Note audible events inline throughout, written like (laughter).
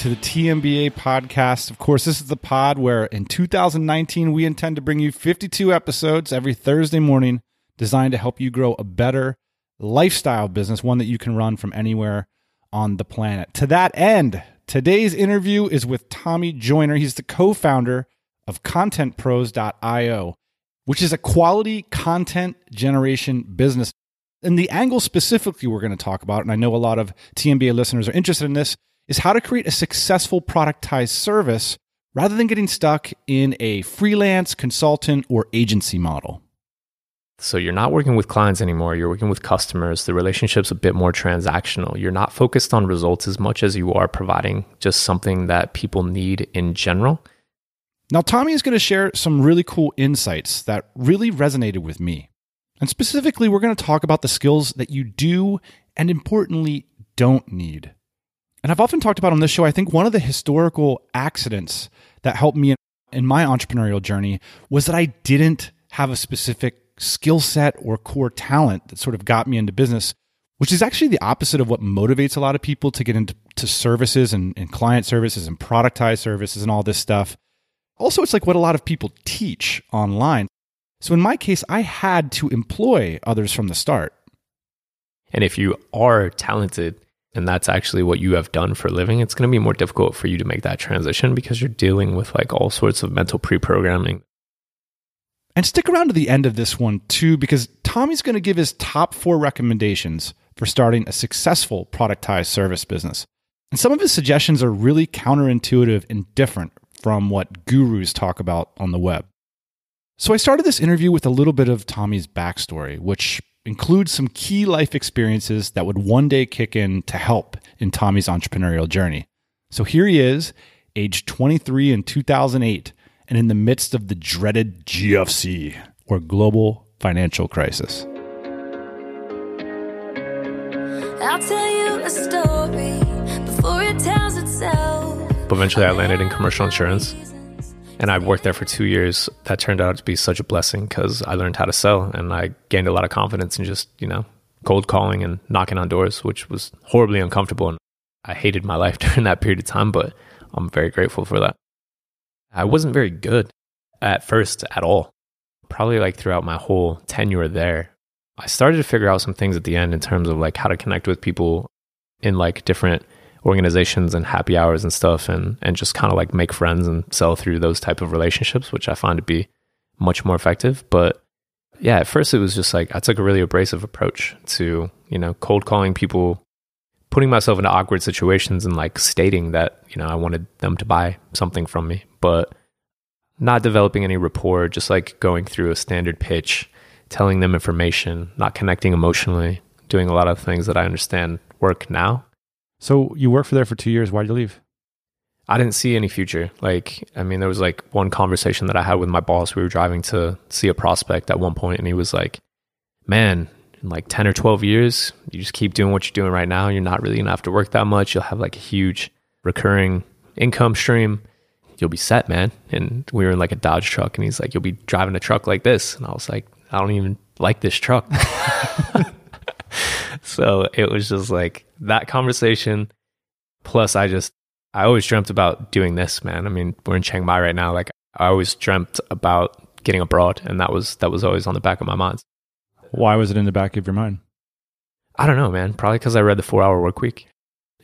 to the TMBA podcast. Of course, this is the pod where in 2019 we intend to bring you 52 episodes every Thursday morning designed to help you grow a better lifestyle business, one that you can run from anywhere on the planet. To that end, today's interview is with Tommy Joyner. He's the co founder of ContentPros.io, which is a quality content generation business. And the angle specifically we're going to talk about, and I know a lot of TMBA listeners are interested in this, is how to create a successful productized service rather than getting stuck in a freelance, consultant, or agency model. So you're not working with clients anymore, you're working with customers. The relationship's a bit more transactional. You're not focused on results as much as you are providing just something that people need in general. Now, Tommy is going to share some really cool insights that really resonated with me. And specifically, we're going to talk about the skills that you do and importantly don't need. And I've often talked about on this show, I think one of the historical accidents that helped me in my entrepreneurial journey was that I didn't have a specific skill set or core talent that sort of got me into business, which is actually the opposite of what motivates a lot of people to get into to services and, and client services and productized services and all this stuff. Also, it's like what a lot of people teach online. So in my case, I had to employ others from the start. And if you are talented, and that's actually what you have done for a living, it's going to be more difficult for you to make that transition because you're dealing with like all sorts of mental pre programming. And stick around to the end of this one too, because Tommy's going to give his top four recommendations for starting a successful productized service business. And some of his suggestions are really counterintuitive and different from what gurus talk about on the web. So I started this interview with a little bit of Tommy's backstory, which includes some key life experiences that would one day kick in to help in Tommy's entrepreneurial journey. So here he is, age 23 in 2008, and in the midst of the dreaded GFC, or global financial crisis. I'll tell you a story before it tells itself. Eventually, I landed in commercial insurance and I worked there for two years. That turned out to be such a blessing because I learned how to sell and I gained a lot of confidence in just, you know, cold calling and knocking on doors, which was horribly uncomfortable. And I hated my life (laughs) during that period of time, but I'm very grateful for that. I wasn't very good at first at all. Probably like throughout my whole tenure there. I started to figure out some things at the end in terms of like how to connect with people in like different organizations and happy hours and stuff and and just kind of like make friends and sell through those type of relationships which i find to be much more effective. But yeah at first it was just like i took a really abrasive approach to you know cold calling people putting myself into awkward situations and like stating that you know i wanted them to buy something from me. But not developing any rapport just like going through a standard pitch telling them information not connecting emotionally doing a lot of things that i understand work now so you worked for there for two years. Why'd you leave? I didn't see any future. Like, I mean, there was like one conversation that I had with my boss. We were driving to see a prospect at one point, and he was like, "Man, in like ten or twelve years, you just keep doing what you're doing right now. You're not really gonna have to work that much. You'll have like a huge recurring income stream. You'll be set, man." And we were in like a Dodge truck, and he's like, "You'll be driving a truck like this," and I was like, "I don't even like this truck." (laughs) (laughs) so it was just like that conversation. Plus, I just, I always dreamt about doing this, man. I mean, we're in Chiang Mai right now. Like, I always dreamt about getting abroad, and that was that was always on the back of my mind. Why was it in the back of your mind? I don't know, man. Probably because I read the Four Hour Work Week,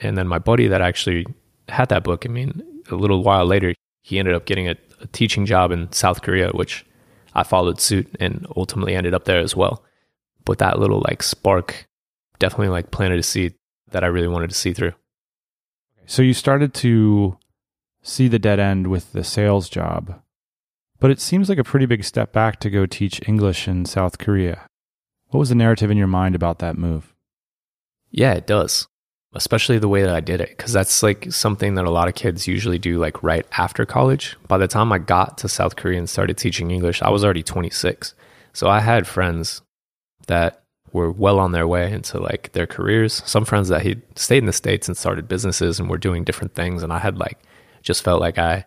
and then my buddy that actually had that book. I mean, a little while later, he ended up getting a, a teaching job in South Korea, which I followed suit and ultimately ended up there as well. But that little like spark definitely like planted a seed that I really wanted to see through. So you started to see the dead end with the sales job, but it seems like a pretty big step back to go teach English in South Korea. What was the narrative in your mind about that move? Yeah, it does. especially the way that I did it, because that's like something that a lot of kids usually do like right after college. By the time I got to South Korea and started teaching English, I was already 26. So I had friends that were well on their way into like their careers. Some friends that he stayed in the States and started businesses and were doing different things. And I had like just felt like I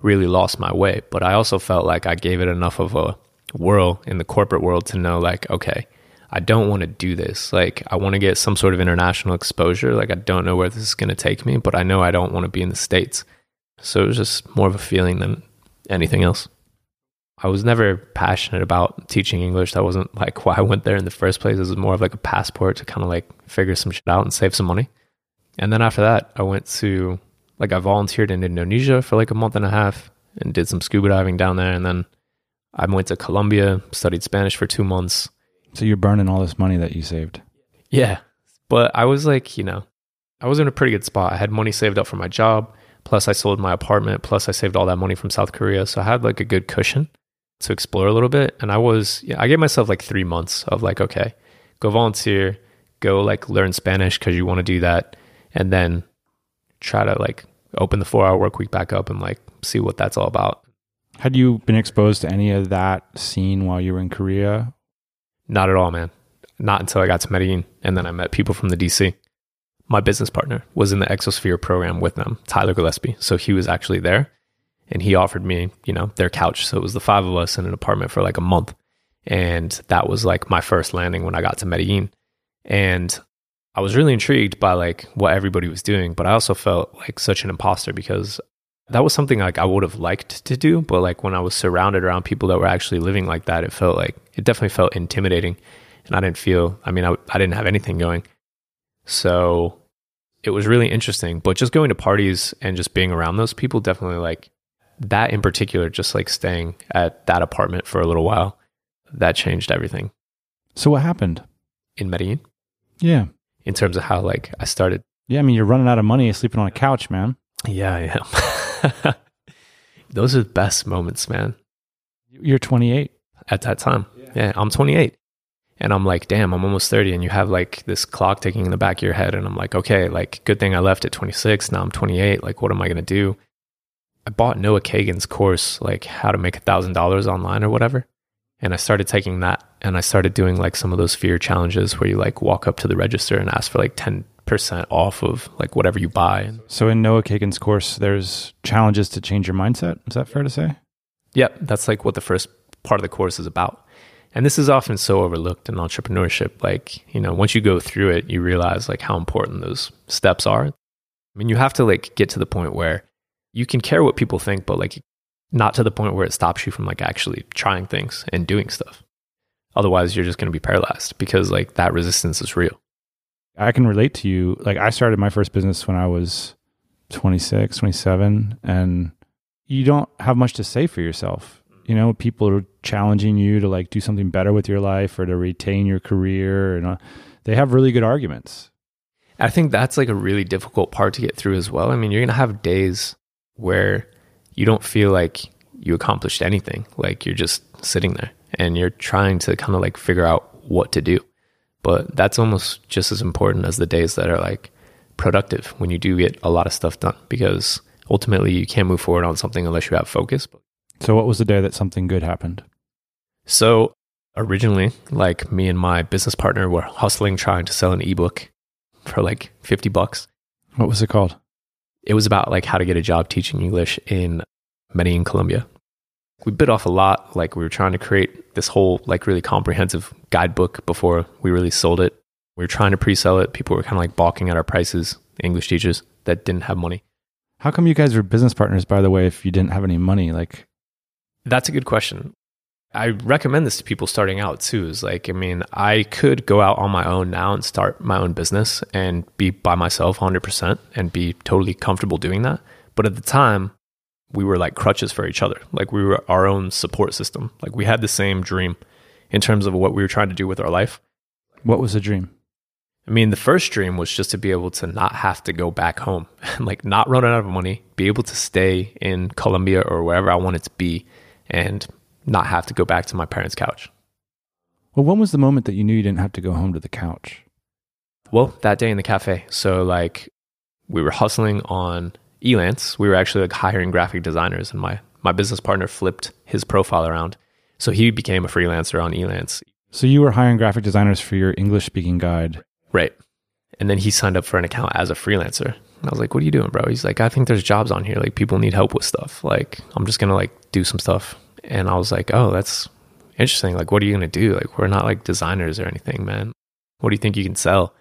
really lost my way. But I also felt like I gave it enough of a whirl in the corporate world to know like, okay, I don't want to do this. Like, I want to get some sort of international exposure. Like, I don't know where this is going to take me, but I know I don't want to be in the States. So it was just more of a feeling than anything else. I was never passionate about teaching English. That wasn't like (laughs) why I went there in the first place. It was more of like a passport to kind of like figure some shit out and save some money. And then after that, I went to like I volunteered in Indonesia for like a month and a half and did some scuba diving down there. And then I went to Colombia, studied Spanish for two months, so you're burning all this money that you saved. Yeah. But I was like, you know, I was in a pretty good spot. I had money saved up for my job. Plus, I sold my apartment. Plus, I saved all that money from South Korea. So I had like a good cushion to explore a little bit. And I was, yeah, I gave myself like three months of like, okay, go volunteer, go like learn Spanish because you want to do that. And then try to like open the four hour work week back up and like see what that's all about. Had you been exposed to any of that scene while you were in Korea? Not at all, man. Not until I got to Medellin and then I met people from the DC. My business partner was in the Exosphere program with them, Tyler Gillespie. So he was actually there and he offered me, you know, their couch. So it was the five of us in an apartment for like a month. And that was like my first landing when I got to Medellin. And I was really intrigued by like what everybody was doing, but I also felt like such an imposter because that was something like I would have liked to do, but like when I was surrounded around people that were actually living like that, it felt like it definitely felt intimidating. And I didn't feel, I mean, I, I didn't have anything going. So it was really interesting. But just going to parties and just being around those people definitely like that in particular, just like staying at that apartment for a little while, that changed everything. So what happened? In Medellin? Yeah. In terms of how like I started. Yeah, I mean you're running out of money sleeping on a couch, man. Yeah, yeah. (laughs) Those are the best moments, man. You're 28 at that time. Yeah. yeah, I'm 28. And I'm like, damn, I'm almost 30. And you have like this clock ticking in the back of your head. And I'm like, okay, like, good thing I left at 26. Now I'm 28. Like, what am I going to do? I bought Noah Kagan's course, like how to make a thousand dollars online or whatever. And I started taking that and I started doing like some of those fear challenges where you like walk up to the register and ask for like 10% off of like whatever you buy. So in Noah Kagan's course, there's challenges to change your mindset. Is that fair to say? Yep. That's like what the first part of the course is about. And this is often so overlooked in entrepreneurship. Like, you know, once you go through it, you realize like how important those steps are. I mean, you have to like get to the point where you can care what people think, but like not to the point where it stops you from like actually trying things and doing stuff. Otherwise, you're just going to be paralyzed because like that resistance is real. I can relate to you. Like I started my first business when I was 26, 27 and you don't have much to say for yourself you know people are challenging you to like do something better with your life or to retain your career and uh, they have really good arguments i think that's like a really difficult part to get through as well i mean you're gonna have days where you don't feel like you accomplished anything like you're just sitting there and you're trying to kind of like figure out what to do but that's almost just as important as the days that are like productive when you do get a lot of stuff done because ultimately you can't move forward on something unless you have focus so, what was the day that something good happened? So, originally, like me and my business partner were hustling trying to sell an ebook for like 50 bucks. What was it called? It was about like how to get a job teaching English in Medellin, Colombia. We bit off a lot. Like we were trying to create this whole like really comprehensive guidebook before we really sold it. We were trying to pre-sell it. People were kind of like balking at our prices, English teachers that didn't have money. How come you guys were business partners, by the way, if you didn't have any money? Like, that's a good question. I recommend this to people starting out too. Is like, I mean, I could go out on my own now and start my own business and be by myself 100% and be totally comfortable doing that. But at the time, we were like crutches for each other. Like, we were our own support system. Like, we had the same dream in terms of what we were trying to do with our life. What was the dream? I mean, the first dream was just to be able to not have to go back home, (laughs) like, not run out of money, be able to stay in Colombia or wherever I wanted to be and not have to go back to my parents' couch. Well, when was the moment that you knew you didn't have to go home to the couch? Well, that day in the cafe. So like we were hustling on Elance. We were actually like hiring graphic designers and my my business partner flipped his profile around. So he became a freelancer on Elance. So you were hiring graphic designers for your English speaking guide. Right. And then he signed up for an account as a freelancer. And I was like, "What are you doing, bro?" He's like, "I think there's jobs on here. Like people need help with stuff. Like I'm just going to like do some stuff." And I was like, "Oh, that's interesting. Like what are you going to do? Like we're not like designers or anything, man. What do you think you can sell?"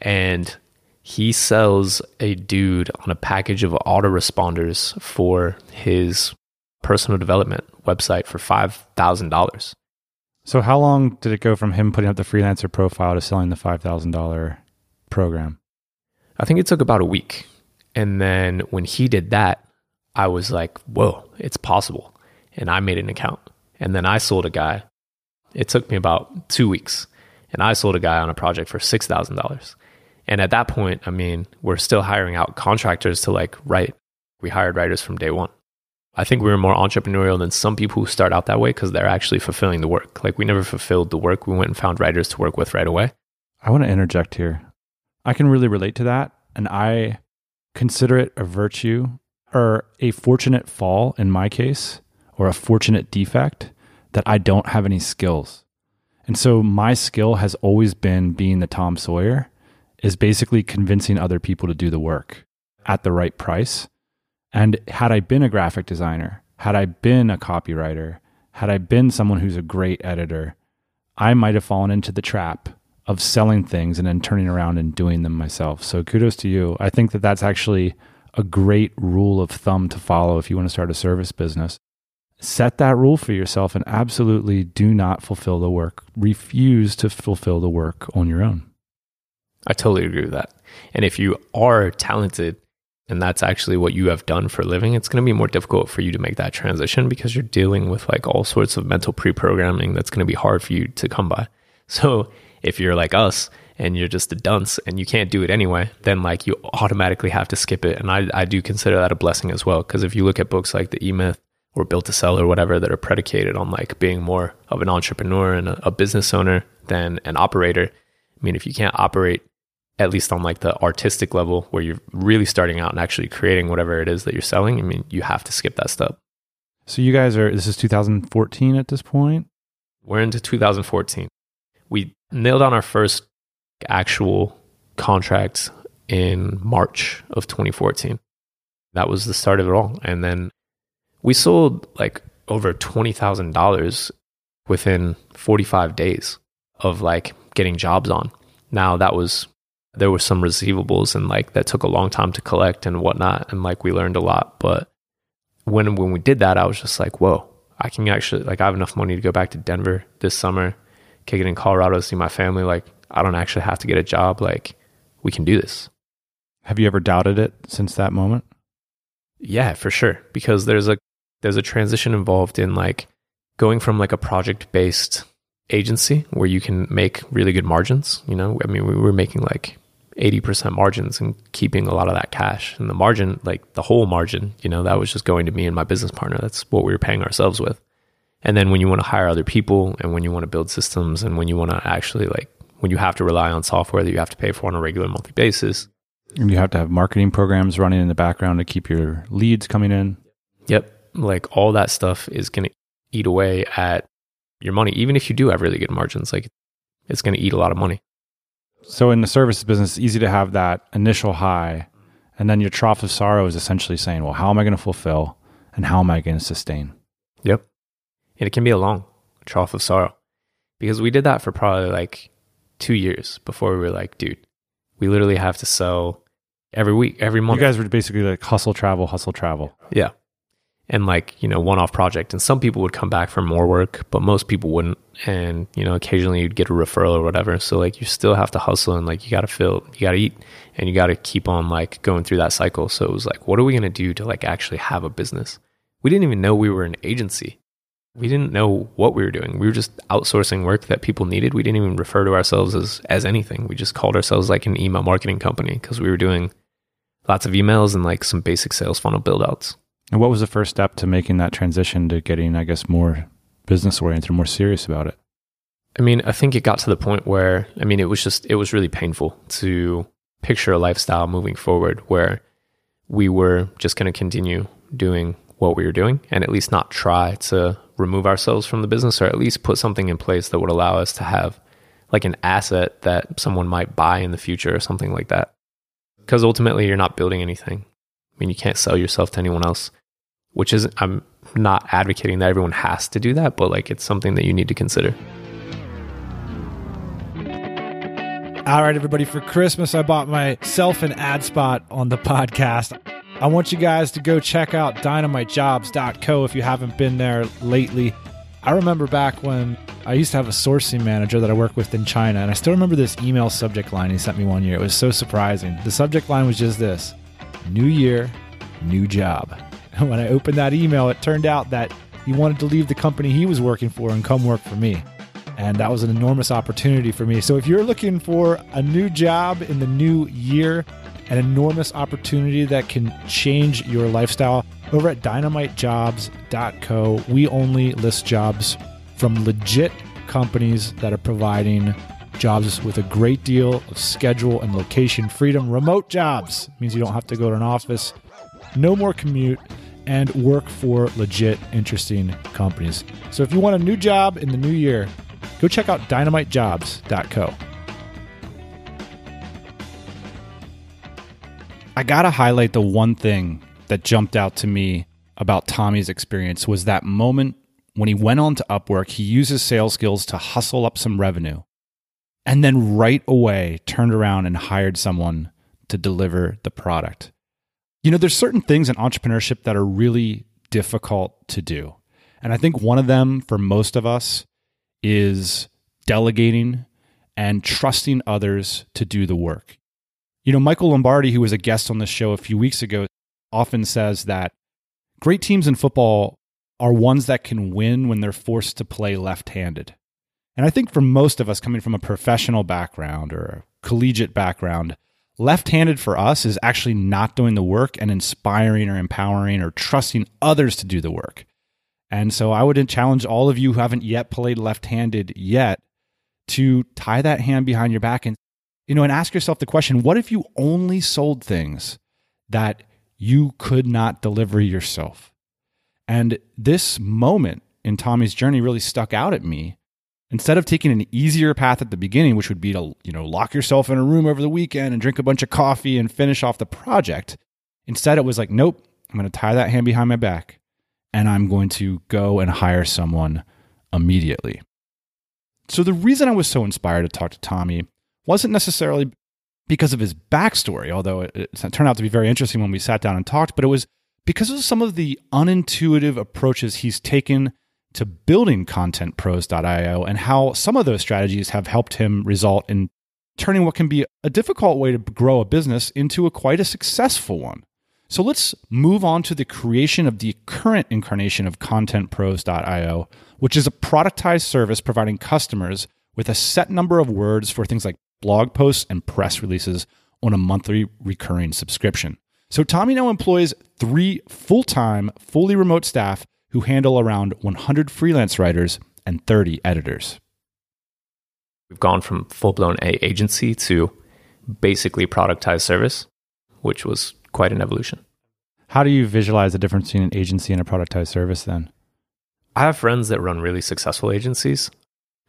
And he sells a dude on a package of autoresponders for his personal development website for $5,000. So, how long did it go from him putting up the freelancer profile to selling the $5,000 program? I think it took about a week. And then when he did that, I was like, whoa, it's possible. And I made an account. And then I sold a guy. It took me about two weeks. And I sold a guy on a project for $6,000. And at that point, I mean, we're still hiring out contractors to like write. We hired writers from day one. I think we were more entrepreneurial than some people who start out that way because they're actually fulfilling the work. Like we never fulfilled the work. We went and found writers to work with right away. I want to interject here. I can really relate to that. And I consider it a virtue or a fortunate fall in my case, or a fortunate defect that I don't have any skills. And so my skill has always been being the Tom Sawyer, is basically convincing other people to do the work at the right price and had I been a graphic designer, had I been a copywriter, had I been someone who's a great editor, I might have fallen into the trap of selling things and then turning around and doing them myself. So kudos to you. I think that that's actually a great rule of thumb to follow if you want to start a service business. Set that rule for yourself and absolutely do not fulfill the work. Refuse to fulfill the work on your own. I totally agree with that. And if you are talented and that's actually what you have done for a living, it's going to be more difficult for you to make that transition because you're dealing with like all sorts of mental pre programming that's going to be hard for you to come by. (laughs) So if you're like us and you're just a dunce and you can't do it anyway, then like you automatically have to skip it. And I, I do consider that a blessing as well. Because if you look at books like The E Myth or Built to Sell or whatever that are predicated on like being more of an entrepreneur and a, a business owner than an operator, I mean, if you can't operate at least on like the artistic level where you're really starting out and actually creating whatever it is that you're selling, I mean, you have to skip that step. So you guys are this is 2014 at this point? We're into 2014. We nailed on our first actual contract in March of 2014. That was the start of it all. And then we sold like over $20,000 within 45 days of like getting jobs on. Now that was there were some receivables and like that took a long time to collect and whatnot. And like we learned a lot. But when when we did that, I was just like, whoa, I can actually like I have enough money to go back to Denver this summer, kick it in Colorado see my family. Like I don't actually have to get a job. Like we can do this. Have you ever doubted it since that moment? Yeah, for sure. Because there's a there's a transition involved in like going from like a project based agency where you can make really good margins. You know, I mean, we were making like 80% margins and keeping a lot of that cash. And the margin, like the whole margin, you know, that was just going to me and my business partner. That's what we were paying ourselves with. And then when you want to hire other people and when you want to build systems and when you want to actually like, when you have to rely on software that you have to pay for on a regular monthly basis. And you have to have marketing programs running in the background to keep your leads coming in. Yep. Like all that stuff is going to eat away at your money. Even if you do have really good margins, like it's going to eat a lot of money. So in the services business, it's easy to have that initial high, and then your trough of sorrow is essentially saying, "Well, how am I going to fulfill, and how am I going to sustain?" Yep, and it can be a long trough of sorrow because we did that for probably like two years before we were like, dude, we literally have to sell every week, every month. You guys were basically like hustle, travel, hustle, travel. Yeah and like you know one off project. And some people would come back for more work but most people wouldn't. And you know occasionally you'd get a referral or whatever. So like you still have to hustle and like you got to fill you got to eat and you got to keep on like going through that cycle. So it was like what are we going to do to like actually have a business? We didn't even know we were an agency. We didn't know what we were doing. We were just outsourcing work that people needed. We didn't even refer to ourselves as as anything. We just called ourselves like an email marketing company because we were doing lots of emails and like some basic sales funnel build outs and what was the first step to making that transition to getting, I guess, more business oriented, more serious about it? I mean, I think it got to the point where, I mean, it was just, it was really painful to picture a lifestyle moving forward where we were just going to continue doing what we were doing and at least not try to remove ourselves from the business or at least put something in place that would allow us to have like an asset that someone might buy in the future or something like that. Because ultimately, you're not building anything. I mean, you can't sell yourself to anyone else, which is, I'm not advocating that everyone has to do that, but like it's something that you need to consider. All right, everybody, for Christmas, I bought myself an ad spot on the podcast. I want you guys to go check out dynamitejobs.co if you haven't been there lately. I remember back when I used to have a sourcing manager that I worked with in China, and I still remember this email subject line he sent me one year. It was so surprising. The subject line was just this New Year, new job. (laughs) And when I opened that email, it turned out that he wanted to leave the company he was working for and come work for me. And that was an enormous opportunity for me. So if you're looking for a new job in the new year, an enormous opportunity that can change your lifestyle, over at dynamitejobs.co, we only list jobs from legit companies that are providing jobs with a great deal of schedule and location freedom. Remote jobs means you don't have to go to an office, no more commute, and work for legit, interesting companies. So if you want a new job in the new year, go check out dynamitejobs.co. I got to highlight the one thing that jumped out to me about Tommy's experience was that moment when he went on to Upwork, he used his sales skills to hustle up some revenue and then right away turned around and hired someone to deliver the product. You know, there's certain things in entrepreneurship that are really difficult to do. And I think one of them for most of us is delegating and trusting others to do the work. You know, Michael Lombardi, who was a guest on this show a few weeks ago, often says that great teams in football are ones that can win when they're forced to play left handed. And I think for most of us coming from a professional background or a collegiate background, left handed for us is actually not doing the work and inspiring or empowering or trusting others to do the work. And so I would challenge all of you who haven't yet played left handed yet to tie that hand behind your back and you know and ask yourself the question what if you only sold things that you could not deliver yourself and this moment in Tommy's journey really stuck out at me instead of taking an easier path at the beginning which would be to you know lock yourself in a room over the weekend and drink a bunch of coffee and finish off the project instead it was like nope i'm going to tie that hand behind my back and i'm going to go and hire someone immediately. So the reason i was so inspired to talk to tommy wasn't necessarily because of his backstory although it, it turned out to be very interesting when we sat down and talked but it was because of some of the unintuitive approaches he's taken to building contentpros.io and how some of those strategies have helped him result in turning what can be a difficult way to grow a business into a quite a successful one. So let's move on to the creation of the current incarnation of contentpros.io, which is a productized service providing customers with a set number of words for things like blog posts and press releases on a monthly recurring subscription. So Tommy now employs three full time, fully remote staff who handle around 100 freelance writers and 30 editors. We've gone from full blown A agency to basically productized service, which was quite an evolution. How do you visualize the difference between an agency and a productized service then? I have friends that run really successful agencies.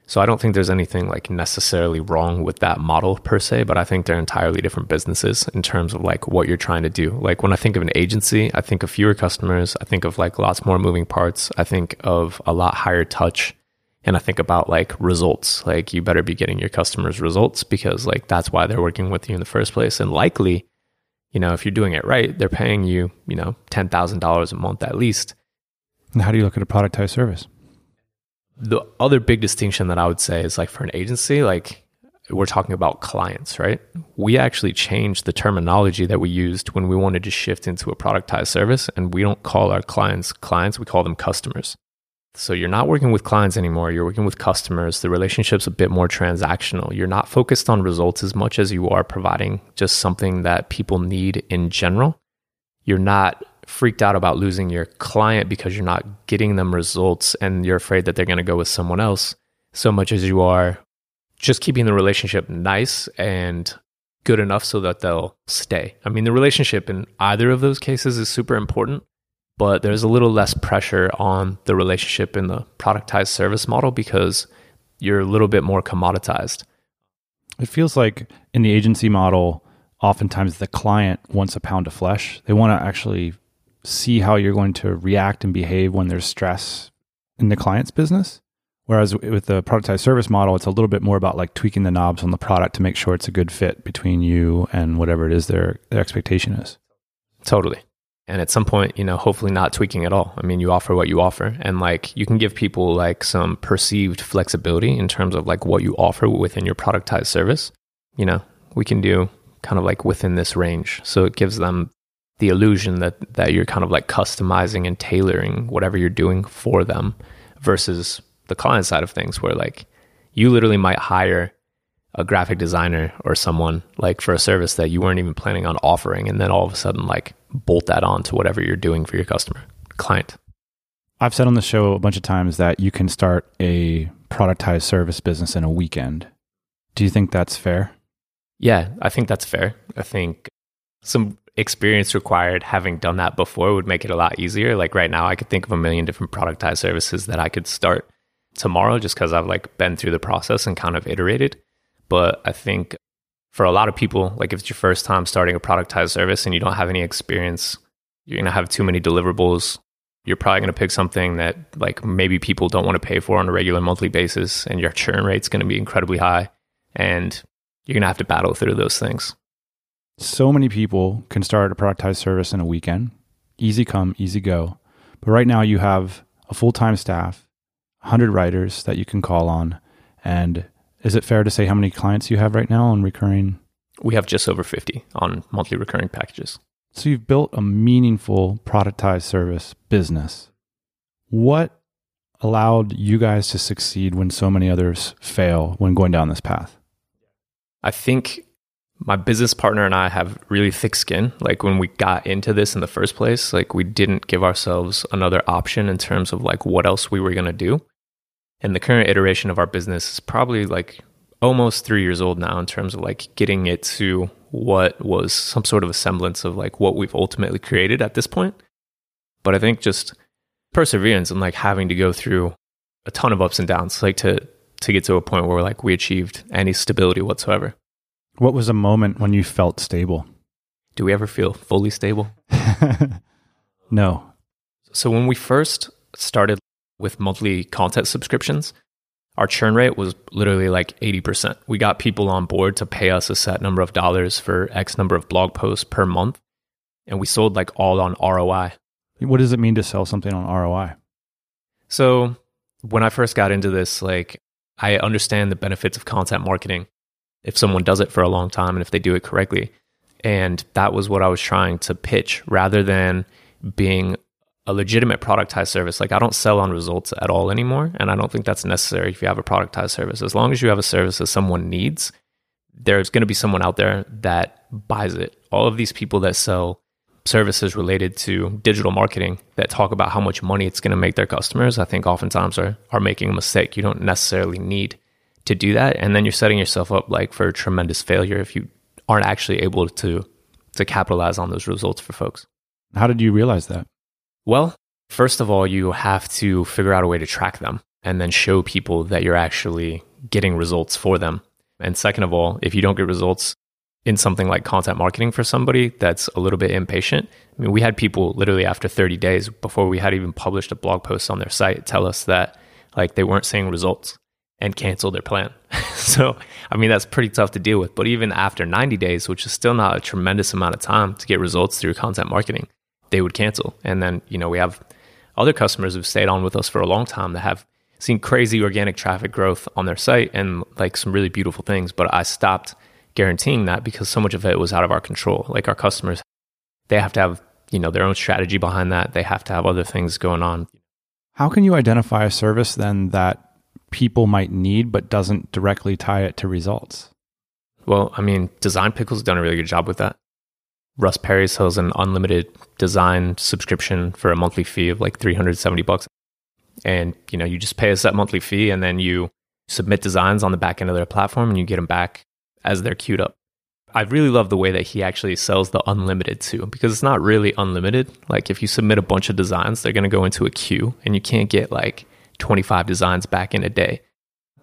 So I don't think there's anything like necessarily wrong with that model per se, but I think they're entirely different businesses in terms of like what you're trying to do. Like when I think of an agency, I think of fewer customers, I think of like lots more moving parts, I think of a lot higher touch, and I think about like results. Like you better be getting your customers results because like that's why they're working with you in the first place and likely, you know, if you're doing it right, they're paying you, you know, $10,000 a month at least. And how do you look at a productized service? The other big distinction that I would say is like for an agency, like we're talking about clients, right? We actually changed the terminology that we used when we wanted to shift into a productized service, and we don't call our clients clients, we call them customers. So you're not working with clients anymore, you're working with customers. The relationship's a bit more transactional. You're not focused on results as much as you are providing just something that people need in general. You're not freaked out about losing your client because you're not getting them results and you're afraid that they're going to go with someone else. so much as you are just keeping the relationship nice and good enough so that they'll stay. I mean, the relationship in either of those cases is super important, but there's a little less pressure on the relationship in the productized service model because you're a little bit more commoditized. It feels like in the agency model, oftentimes the client wants a pound of flesh. They want to actually see how you're going to react and behave when there's stress in the client's business. Whereas with the productized service model, it's a little bit more about like tweaking the knobs on the product to make sure it's a good fit between you and whatever it is their their expectation is. Totally. And at some point, you know, hopefully not tweaking at all. I mean, you offer what you offer and like you can give people like some perceived flexibility in terms of like what you offer within your productized service. You know, we can do kind of like within this range. So it gives them the illusion that that you're kind of like customizing and tailoring whatever you're doing for them versus the client side of things where like you literally might hire a graphic designer or someone like for a service that you weren't even planning on offering and then all of a sudden like bolt that on to whatever you're doing for your customer client. I've said on the show a bunch of times that you can start a productized service business in a weekend. Do you think that's fair? Yeah i think that's fair. I think some experience required having done that before would make it a lot easier like right now i could think of a million different productized services that i could start tomorrow just because I've like been through the process and kind of iterated. But I think for a lot of people, like if it's your first time starting a productized service and you don't have any experience, you're going to have too many deliverables. You're probably going to pick something that like maybe people don't want to pay for on a regular monthly basis and your churn rate's going to be incredibly high and you're going to have to battle through those things. So many people can start a productized service in a weekend. Easy come, easy go. But right now you have a full-time staff 100 writers that you can call on. And is it fair to say how many clients you have right now on recurring? We have just over 50 on monthly recurring packages. So you've built a meaningful productized service business. What allowed you guys to succeed when so many others fail when going down this path? I think my business partner and I have really thick skin. Like when we got into this in the first place, like we didn't give ourselves another option in terms of like what else we were going to do. And the current iteration of our business is probably like almost three years old now in terms of like getting it to what was some sort of a semblance of like what we've ultimately created at this point. But I think just perseverance and like having to go through a ton of ups and downs, like to to get to a point where like we achieved any stability whatsoever. What was a moment when you felt stable? Do we ever feel fully stable? (laughs) no. So when we first started with monthly content subscriptions, our churn rate was literally like 80%. We got people on board to pay us a set number of dollars for X number of blog posts per month. And we sold like all on ROI. What does it mean to sell something on ROI? So when I first got into this, like I understand the benefits of content marketing if someone does it for a long time and if they do it correctly. And that was what I was trying to pitch rather than being a legitimate productized service. Like I don't sell on results at all anymore. And I don't think that's necessary if you have a productized service. As long as you have a service that someone needs, there's going to be someone out there that buys it. All of these people that sell services related to digital marketing that talk about how much money it's going to make their customers, I think oftentimes are, are making a mistake. You don't necessarily need to do that. And then you're setting yourself up like for a tremendous failure if you aren't actually able to to capitalize on those results for folks. How did you realize that? Well, first of all, you have to figure out a way to track them and then show people that you're actually getting results for them. And second of all, if you don't get results in something like content marketing for somebody that's a little bit impatient, I mean, we had people literally after 30 days before we had even published a blog post on their site tell us that like they weren't seeing results and cancel their plan. (laughs) so, I mean, that's pretty tough to deal with. But even after 90 days, which is still not a tremendous amount of time to get results through content marketing, they would cancel. And then, you know, we have other customers who've stayed on with us for a long time that have seen crazy organic traffic growth on their site and like some really beautiful things. But I stopped guaranteeing that because so much of it was out of our control. Like our customers, they have to have, you know, their own strategy behind that. They have to have other things going on. How can you identify a service then that people might need, but doesn't directly tie it to results? Well, I mean, Design Pickle's done a really good job with that. Russ Perry sells an unlimited design subscription for a monthly fee of like 370 bucks. And, you know, you just pay us that monthly fee and then you submit designs on the back end of their platform and you get them back as they're queued up. I really love the way that he actually sells the unlimited too, because it's not really unlimited. Like if you submit a bunch of designs, they're going to go into a queue and you can't get like 25 designs back in a day.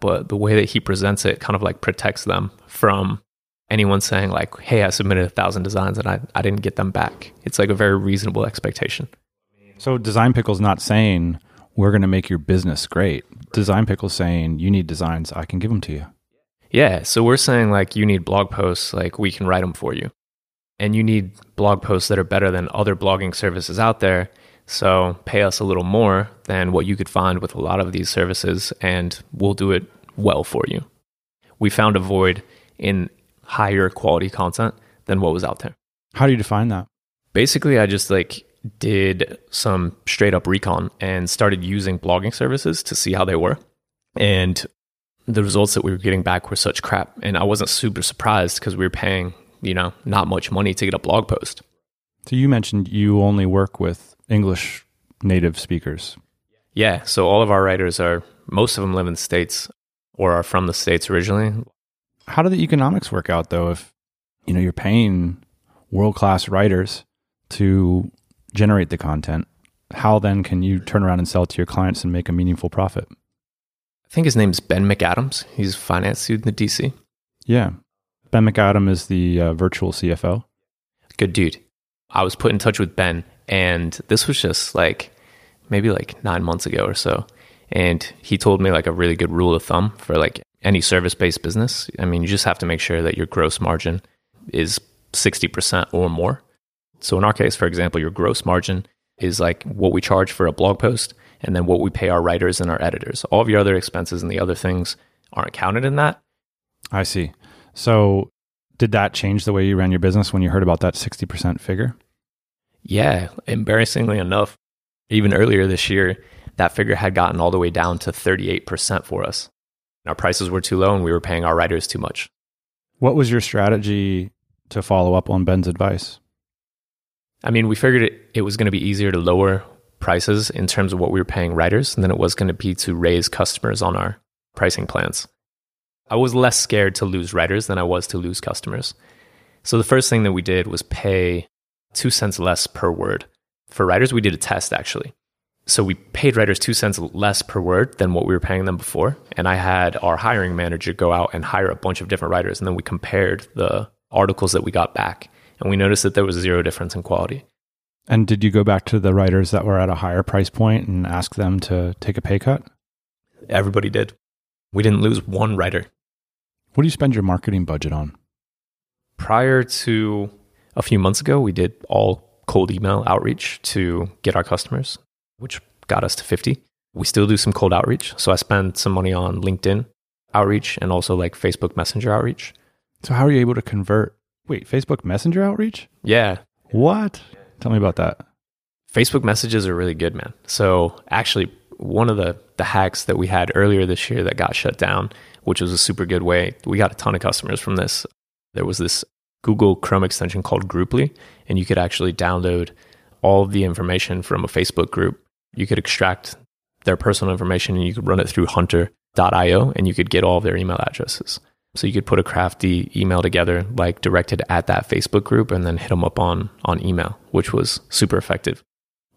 But the way that he presents it kind of like protects them from anyone saying like, Hey, I submitted a thousand designs and I, I didn't get them back. It's like a very reasonable expectation. So Design Pickle's not saying we're going to make your business great. Design Pickle's saying you need designs. I can give them to you. Yeah. So we're saying like you need blog posts, like we can write them for you. And you need blog posts that are better than other blogging services out there. So pay us a little more than what you could find with a lot of these services, and we'll do it well for you. We found a void in higher quality content than what was out there. How do you define that? Basically, I just like did some straight up recon and started using blogging services to see how they were. And the results that we were getting back were such crap. And I wasn't super surprised because we were paying, you know, not much money to get a blog post. So you mentioned you only work with English native speakers. Yeah. So all of our writers are, most of them live in the States or are from the States originally. How do the economics work out though? If, you know, you're paying world class writers to generate the content, how then can you turn around and sell to your clients and make a meaningful profit? I think his name is Ben McAdams. He's a finance student in the DC. Yeah. Ben McAdam is the uh, virtual CFO. Good dude. I was put in touch with Ben, and this was just like maybe like nine months ago or so. And he told me like a really good rule of thumb for like any service based business. I mean, you just have to make sure that your gross margin is 60% or more. So in our case, for example, your gross margin is like what we charge for a blog post and then what we pay our writers and our editors. All of your other expenses and the other things aren't counted in that. I see. So, did that change the way you ran your business when you heard about that 60% figure? Yeah, embarrassingly enough, even earlier this year, that figure had gotten all the way down to 38% for us. Our prices were too low and we were paying our writers too much. What was your strategy to follow up on Ben's advice? I mean, we figured it, it was going to be easier to lower prices in terms of what we were paying writers than it was going to be to raise customers on our pricing plans. I was less scared to lose writers than I was to lose customers. So the first thing that we did was pay two cents less per word. For writers, we did a test actually. So we paid writers two cents less per word than what we were paying them before. And I had our hiring manager go out and hire a bunch of different writers. And then we compared the articles that we got back. And we noticed that there was zero difference in quality. And did you go back to the writers that were at a higher price point and ask them to take a pay cut? Everybody did. We didn't lose one writer. What do you spend your marketing budget on? Prior to a few months ago, we did all cold email outreach to get our customers, which got us to 50. We still do some cold outreach. So I spend some money on LinkedIn outreach and also like Facebook Messenger outreach. So, how are you able to convert? Wait, Facebook Messenger outreach? Yeah. What? Tell me about that. Facebook messages are really good, man. So actually, one of the the hacks that we had earlier this year that got shut down, which was a super good way. We got a ton of customers from this. There was this Google Chrome extension called Grouply, and you could actually download all the information from a Facebook group. You could extract their personal information and you could run it through hunter.io and you could get all their email addresses. So you could put a crafty email together, like directed at that Facebook group, and then hit them up on on email, which was super effective.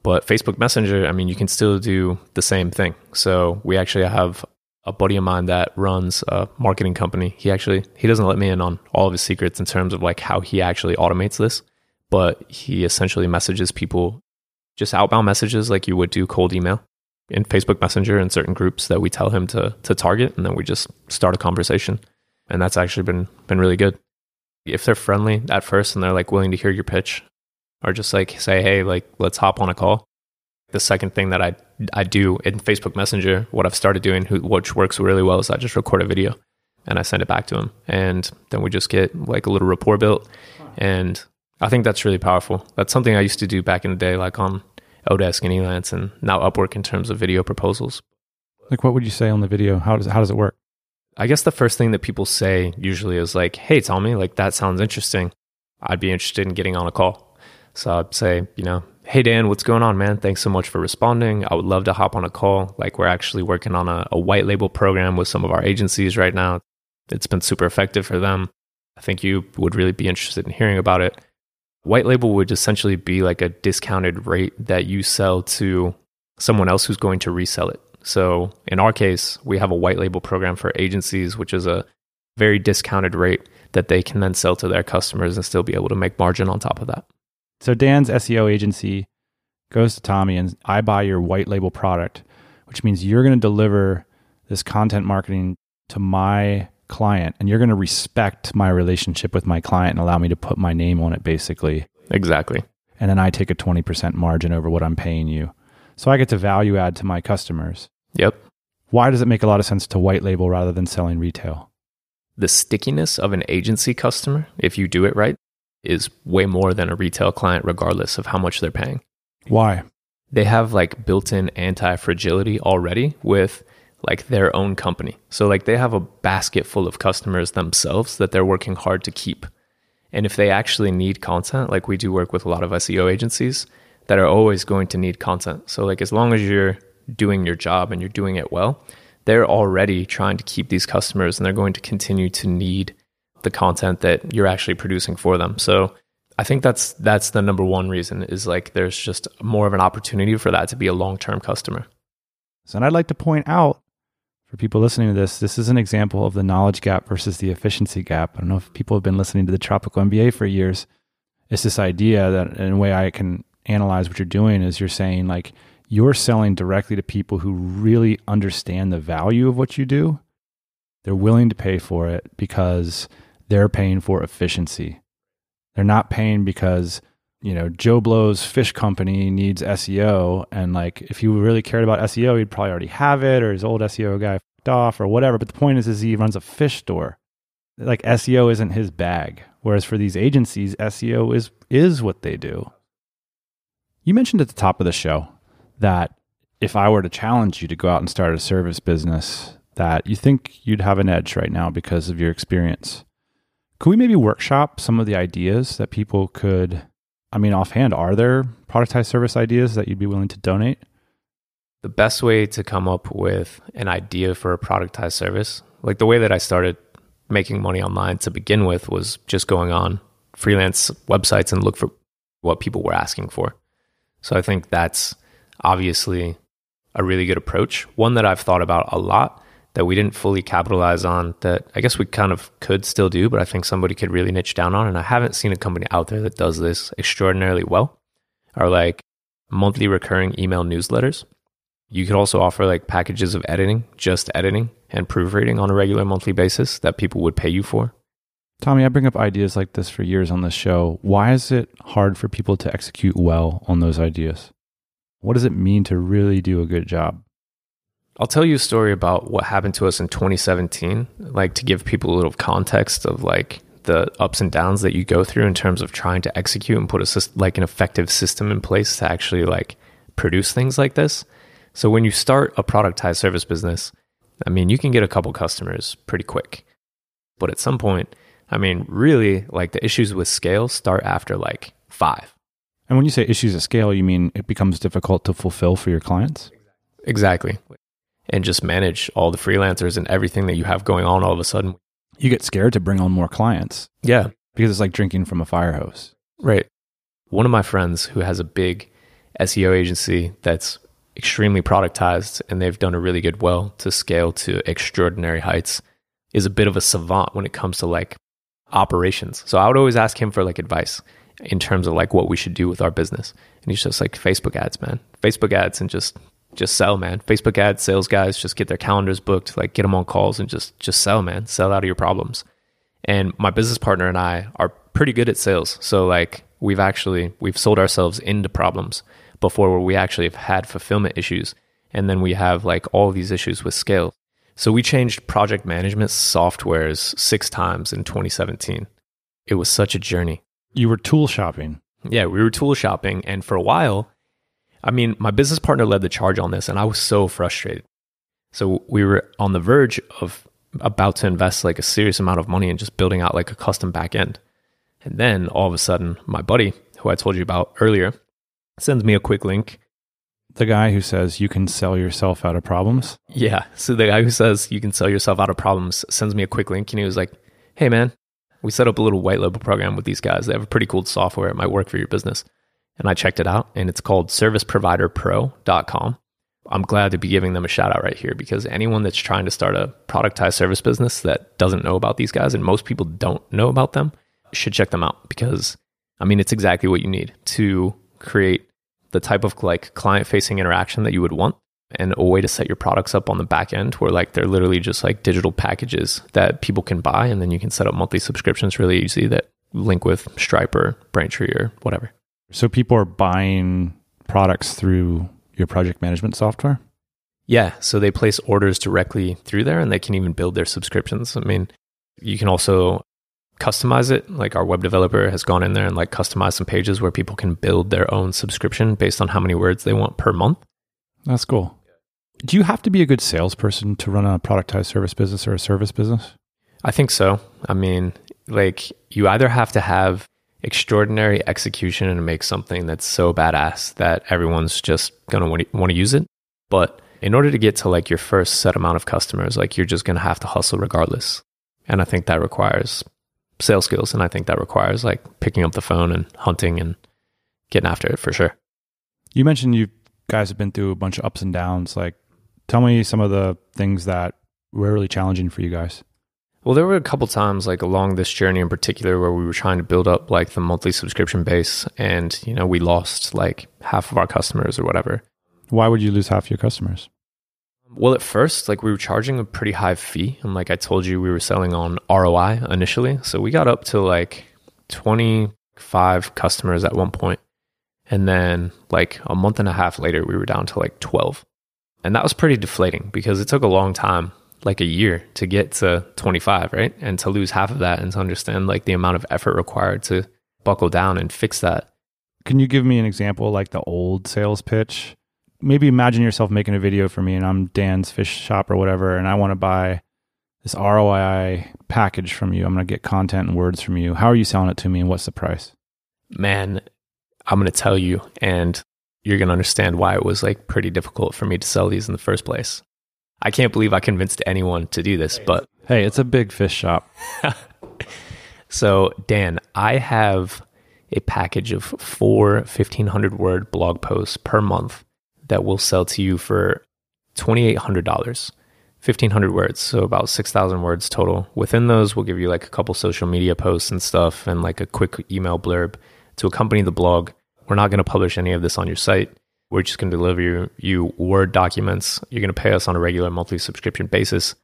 But Facebook Messenger, I mean, you can still do the same thing. So we actually have a buddy of mine that runs a marketing company. He actually he doesn't let me in on all of his secrets in terms of like how he actually automates this, but he essentially messages people just outbound messages like you would do cold email in Facebook Messenger and certain groups that we tell him to to target, and then we just start a conversation and that's actually been been really good. If they're friendly at first and they're like willing to hear your pitch, or just like say, hey, like let's hop on a call. The second thing that I I do in Facebook Messenger, what I've started doing, which works really well, is I just record a video and I send it back to them, and then we just get like a little rapport built, and I think that's really powerful. That's something I used to do back in the day, like on Odesk and Elance, and now Upwork in terms of video proposals. Like, what would you say on the video? How does how does it work? I guess the first thing that people say usually is like, "Hey, Tommy, like that sounds interesting. I'd be interested in getting on a call." So I'd say, you know, hey Dan, what's going on, man? Thanks so much for responding. I would love to hop on a call. Like we're actually working on a, a white label program with some of our agencies right now. It's been super effective for them. I think you would really be interested in hearing about it. White label would essentially be like a discounted rate that you sell to someone else who's going to resell it. So in our case, we have a white label program for agencies, which is a very discounted rate that they can then sell to their customers and still be able to make margin on top of that. So Dan's SEO agency goes to Tommy and I buy your white label product, which means you're going to deliver this content marketing to my client and you're going to respect my relationship with my client and allow me to put my name on it basically. Exactly. And then I take a 20% margin over what I'm paying you. So I get to value add to my customers. Yep. Why does it make a lot of sense to white label rather than selling retail? The stickiness of an agency customer, if you do it right, is way more than a retail client, regardless of how much they're paying. Why? They have like built in anti fragility already with like their own company. So, like, they have a basket full of customers themselves that they're working hard to keep. And if they actually need content, like we do work with a lot of SEO agencies that are always going to need content. So, like, as long as you're doing your job and you're doing it well, they're already trying to keep these customers and they're going to continue to need the content that you're actually producing for them. So I think that's that's the number one reason is like there's just more of an opportunity for that to be a long-term customer. So and I'd like to point out for people listening to this, this is an example of the knowledge gap versus the efficiency gap. I don't know if people have been listening to the Tropical MBA for years. It's this idea that in a way I can analyze what you're doing is you're saying like you're selling directly to people who really understand the value of what you do. They're willing to pay for it because they're paying for efficiency. They're not paying because, you know, Joe Blow's fish company needs SEO. And like, if he really cared about SEO, he'd probably already have it or his old SEO guy fucked off or whatever. But the point is, is he runs a fish store. Like SEO isn't his bag. Whereas for these agencies, SEO is, is what they do. You mentioned at the top of the show that if I were to challenge you to go out and start a service business, that you think you'd have an edge right now because of your experience. Could we maybe workshop some of the ideas that people could? I mean, offhand, are there productized service ideas that you'd be willing to donate? The best way to come up with an idea for a productized service, like the way that I started making money online to begin with, was just going on freelance websites and look for what people were asking for. So I think that's obviously a really good approach, one that I've thought about a lot that we didn't fully capitalize on that I guess we kind of could still do, but I think somebody could really niche down on. And I haven't seen a company out there that does this extraordinarily well are like monthly recurring email newsletters. You could also offer like packages of editing, just editing and proofreading on a regular monthly basis that people would pay you for. Tommy, I bring up ideas like this for years on this show. Why is it hard for people to execute well on those ideas? What does it mean to really do a good job? I'll tell you a story about what happened to us in 2017, like to give people a little context of like the ups and downs that you go through in terms of trying to execute and put a like an effective system in place to actually like produce things like this. So when you start a productized service business, I mean, you can get a couple customers pretty quick. But at some point, I mean, really like the issues with scale start after like 5. And when you say issues at scale, you mean it becomes difficult to fulfill for your clients? Exactly and just manage all the freelancers and everything that you have going on all of a sudden. You get scared to bring on more clients. Yeah. Because it's like drinking from a fire hose. Right. One of my friends who has a big SEO agency that's extremely productized and they've done a really good well to scale to extraordinary heights is a bit of a savant when it comes to like operations. So I would always ask him for like advice in terms of like what we should do with our business. And he's just like Facebook ads, man. Facebook ads and just just sell, man. Facebook ads, sales guys, just get their calendars booked, like get them on calls and just just sell, man. Sell out of your problems. And my business partner and I are pretty good at sales. So like we've actually we've sold ourselves into problems before where we actually have had fulfillment issues and then we have like all these issues with scale. So we changed project management softwares 6 times in 2017. It was such a journey. You were tool shopping. Yeah, we were tool shopping and for a while I mean, my business partner led the charge on this, and I was so frustrated. So we were on the verge of about to invest like a serious amount of money in just building out like a custom backend. And then all of a sudden, my buddy, who I told you about earlier, sends me a quick link. The guy who says you can sell yourself out of problems? Yeah. So the guy who says you can sell yourself out of problems sends me a quick link and he was like, Hey man, we set up a little white label program with these guys. They have a pretty cool software. It might work for your business. And I checked it out and it's called serviceproviderpro.com. I'm glad to be giving them a shout out right here because anyone that's trying to start a productized service business that doesn't know about these guys and most people don't know about them should check them out because I mean, it's exactly what you need to create the type of like client facing interaction that you would want and a way to set your products up on the back end where like they're literally just like digital packages that people can buy and then you can set up monthly subscriptions really easy that link with Stripe or Braintree or whatever. So people are buying products through your project management software? Yeah, so they place orders directly through there and they can even build their subscriptions. I mean, you can also customize it. Like our web developer has gone in there and like customized some pages where people can build their own subscription based on how many words they want per month. That's cool. Do you have to be a good salesperson to run a productized service business or a service business? I think so. I mean, like you either have to have extraordinary execution and make something that's so badass that everyone's just to want to use it. But in order to get to like your first set amount of customers, like you're just to have to hustle regardless. And I think that requires sales skills. And I think that requires like picking up the phone and hunting and getting after it for sure. You mentioned you guys have been through a bunch of ups and downs. Like, tell me some of the things that were really challenging for you guys. Well, there were a couple times like along this journey in particular where we were trying to build up like the monthly subscription base and, you know, we lost like half of our customers or whatever. Why would you lose half your customers? Well, at first, like we were charging a pretty high fee. And like I told you, we were selling on ROI initially. So we got up to like 25 customers at one point. And then like a month and a half later, we were down to like 12. And that was pretty deflating because it took a long time like a year to get to 25, right? And to lose half of that and to understand like the amount of effort required to buckle down and fix that. Can you give me an example like the old sales pitch? Maybe imagine yourself making a video for me and I'm Dan's fish shop or whatever and I want to buy this ROI package from you. I'm going to get content and words from you. How are you selling it to me and what's the price? Man, I'm going to tell you and you're going to understand why it was like pretty difficult for me to sell these in the first place. I can't believe I convinced anyone to do this, but hey, it's a big fish shop. (laughs) so, Dan, I have a package of four 1500 word blog posts per month that will sell to you for $2,800. 1500 words, so about 6,000 words total. Within those, we'll give you like a couple social media posts and stuff and like a quick email blurb to accompany the blog. We're not going to publish any of this on your site. We're just going to deliver you, you Word documents. You're going to pay us on a regular monthly subscription basis.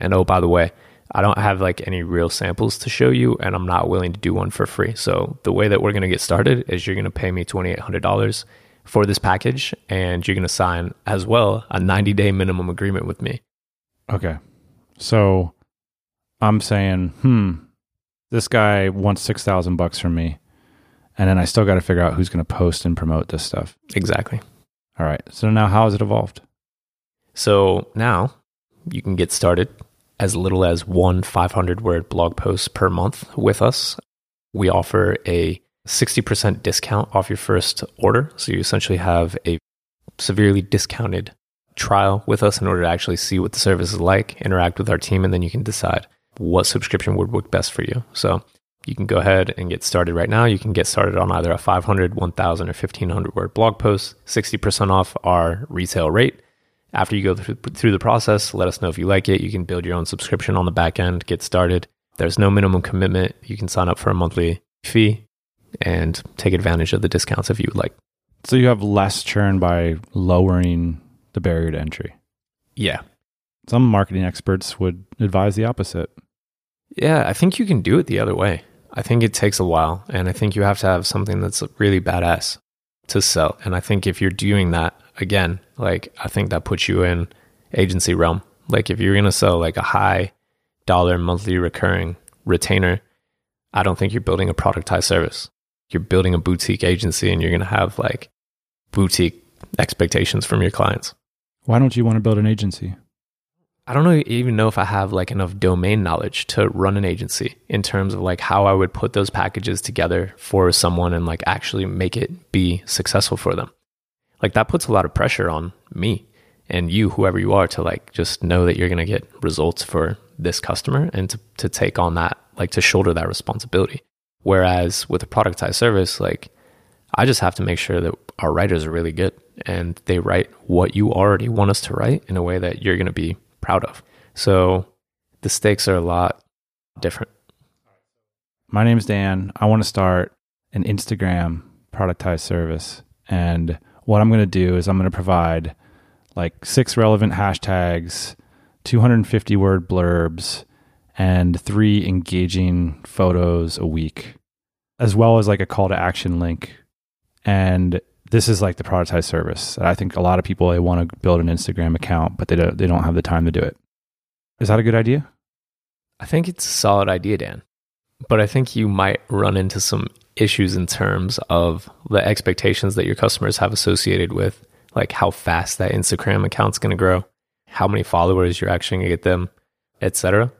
And oh, by the way, I don't have like any real samples to show you, and I'm not willing to do one for free. So the way that we're going to get started is you're going to pay me $2,800 for this package, and you're going to sign as well a 90 day minimum agreement with me. Okay. So I'm saying, hmm, this guy wants 6,000 bucks from me and then I still got to figure out who's going to post and promote this stuff. Exactly. All right. So now, how has it evolved? So now you can get started as little as one 500 word blog post per month with us. We offer a 60% discount off your first order. So you essentially have a severely discounted trial with us in order to actually see what the service is like, interact with our team, and then you can decide what subscription would work best for you. So you can go ahead and get started right now. You can get started on either a 500, 1000, or 1500 word blog post, 60% off our retail rate. After you go through the process, let us know if you like it. You can build your own subscription on the back end, get started. There's no minimum commitment. You can sign up for a monthly fee and take advantage of the discounts if you would like. So you have less churn by lowering the barrier to entry. Yeah. Some marketing experts would advise the opposite. Yeah, I think you can do it the other way. I think it takes a while, and I think you have to have something that's really badass to sell. And I think if you're doing that again, like I think that puts you in agency realm. Like if you're gonna sell like a high dollar monthly recurring retainer, I don't think you're building a productized service. You're building a boutique agency, and you're gonna have like boutique expectations from your clients. Why don't you want to build an agency? I don't know, even know if I have like enough domain knowledge to run an agency in terms of like how I would put those packages together for someone and like actually make it be successful for them. Like that puts a lot of pressure on me and you, whoever you are, to like just know that you're to get results for this customer and to, to take on that, like to shoulder that responsibility. Whereas with a productized service, like I just have to make sure that our writers are really good and they write what you already want us to write in a way that you're to be proud of. So the stakes are a lot different. My name is Dan. I want to start an Instagram productized service. And what I'm going to do is I'm going to provide like six relevant hashtags, 250 word blurbs, and three engaging photos a week, as well as like a call to action link. And this is like the productized service. I think a lot of people they want to build an Instagram account, but they don't they don't have the time to do it. Is that a good idea? I think it's a solid idea, Dan. But I think you might run into some issues in terms of the expectations that your customers have associated with like how fast that Instagram account's going to grow, how many followers you're actually going to get them, etc.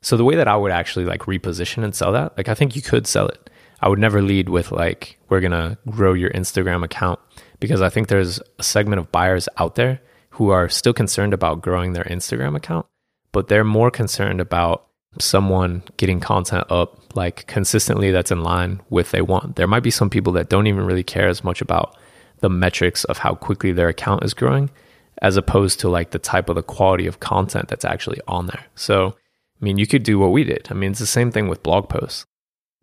So the way that I would actually like reposition and sell that, like I think you could sell it. I would never lead with like we're going to grow your Instagram account because I think there's a segment of buyers out there who are still concerned about growing their Instagram account, but they're more concerned about someone getting content up like consistently that's in line with they want. There might be some people that don't even really care as much about the metrics of how quickly their account is growing as opposed to like the type of the quality of content that's actually on there. So, I mean, you could do what we did. I mean, it's the same thing with blog posts.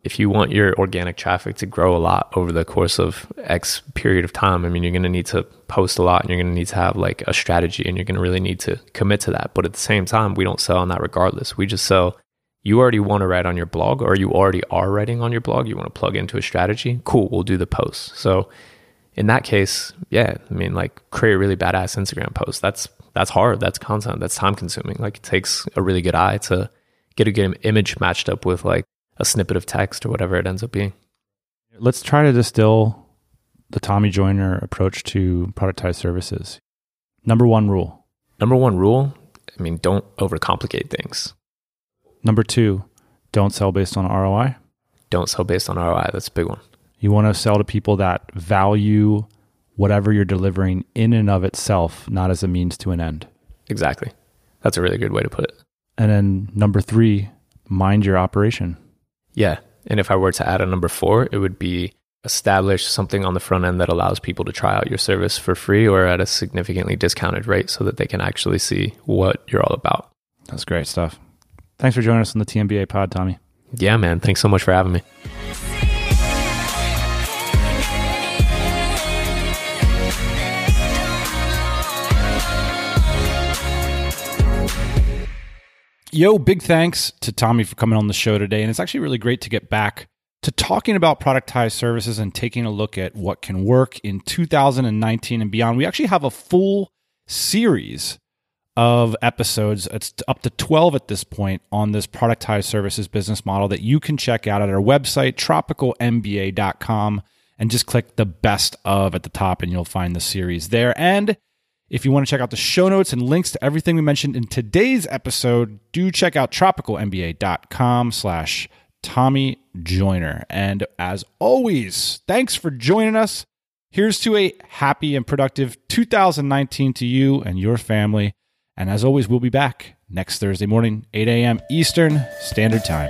If you want your organic traffic to grow a lot over the course of X period of time, I mean, you're going to need to post a lot and you're going to need to have like a strategy and you're going to really need to commit to that. But at the same time, we don't sell on that regardless. We just sell you already want to write on your blog or you already are writing on your blog, you want to plug into a strategy, cool, we'll do the posts. So in that case, yeah, I mean, like create a really badass Instagram post. That's that's hard. That's content. That's time consuming. Like it takes a really good eye to get a good image matched up with like a snippet of text or whatever it ends up being. Let's try to distill the Tommy Joyner approach to productized services. Number one rule. Number one rule. I mean, don't overcomplicate things. Number two, don't sell based on ROI. Don't sell based on ROI. That's a big one. You want to sell to people that value whatever you're delivering in and of itself, not as a means to an end. Exactly. That's a really good way to put it. And then number three, mind your operation. Yeah. And if I were to add a number four, it would be establish something on the front end that allows people to try out your service for free or at a significantly discounted rate so that they can actually see what you're all about. That's great stuff. Thanks for joining us on the TMBA pod, Tommy. Yeah, man. Thanks so much for having me. Yo, big thanks to Tommy for coming on the show today. And it's actually really great to get back to talking about productized services and taking a look at what can work in 2019 and beyond. We actually have a full series of episodes. It's up to 12 at this point on this productized services business model that you can check out at our website, tropicalmba.com, and just click the best of at the top, and you'll find the series there. And if you want to check out the show notes and links to everything we mentioned in today's episode, do check out tropicalmba.com slash Tommy Joyner. And as always, thanks for joining us. Here's to a happy and productive 2019 to you and your family. And as always, we'll be back next Thursday morning, 8 a.m. Eastern Standard Time.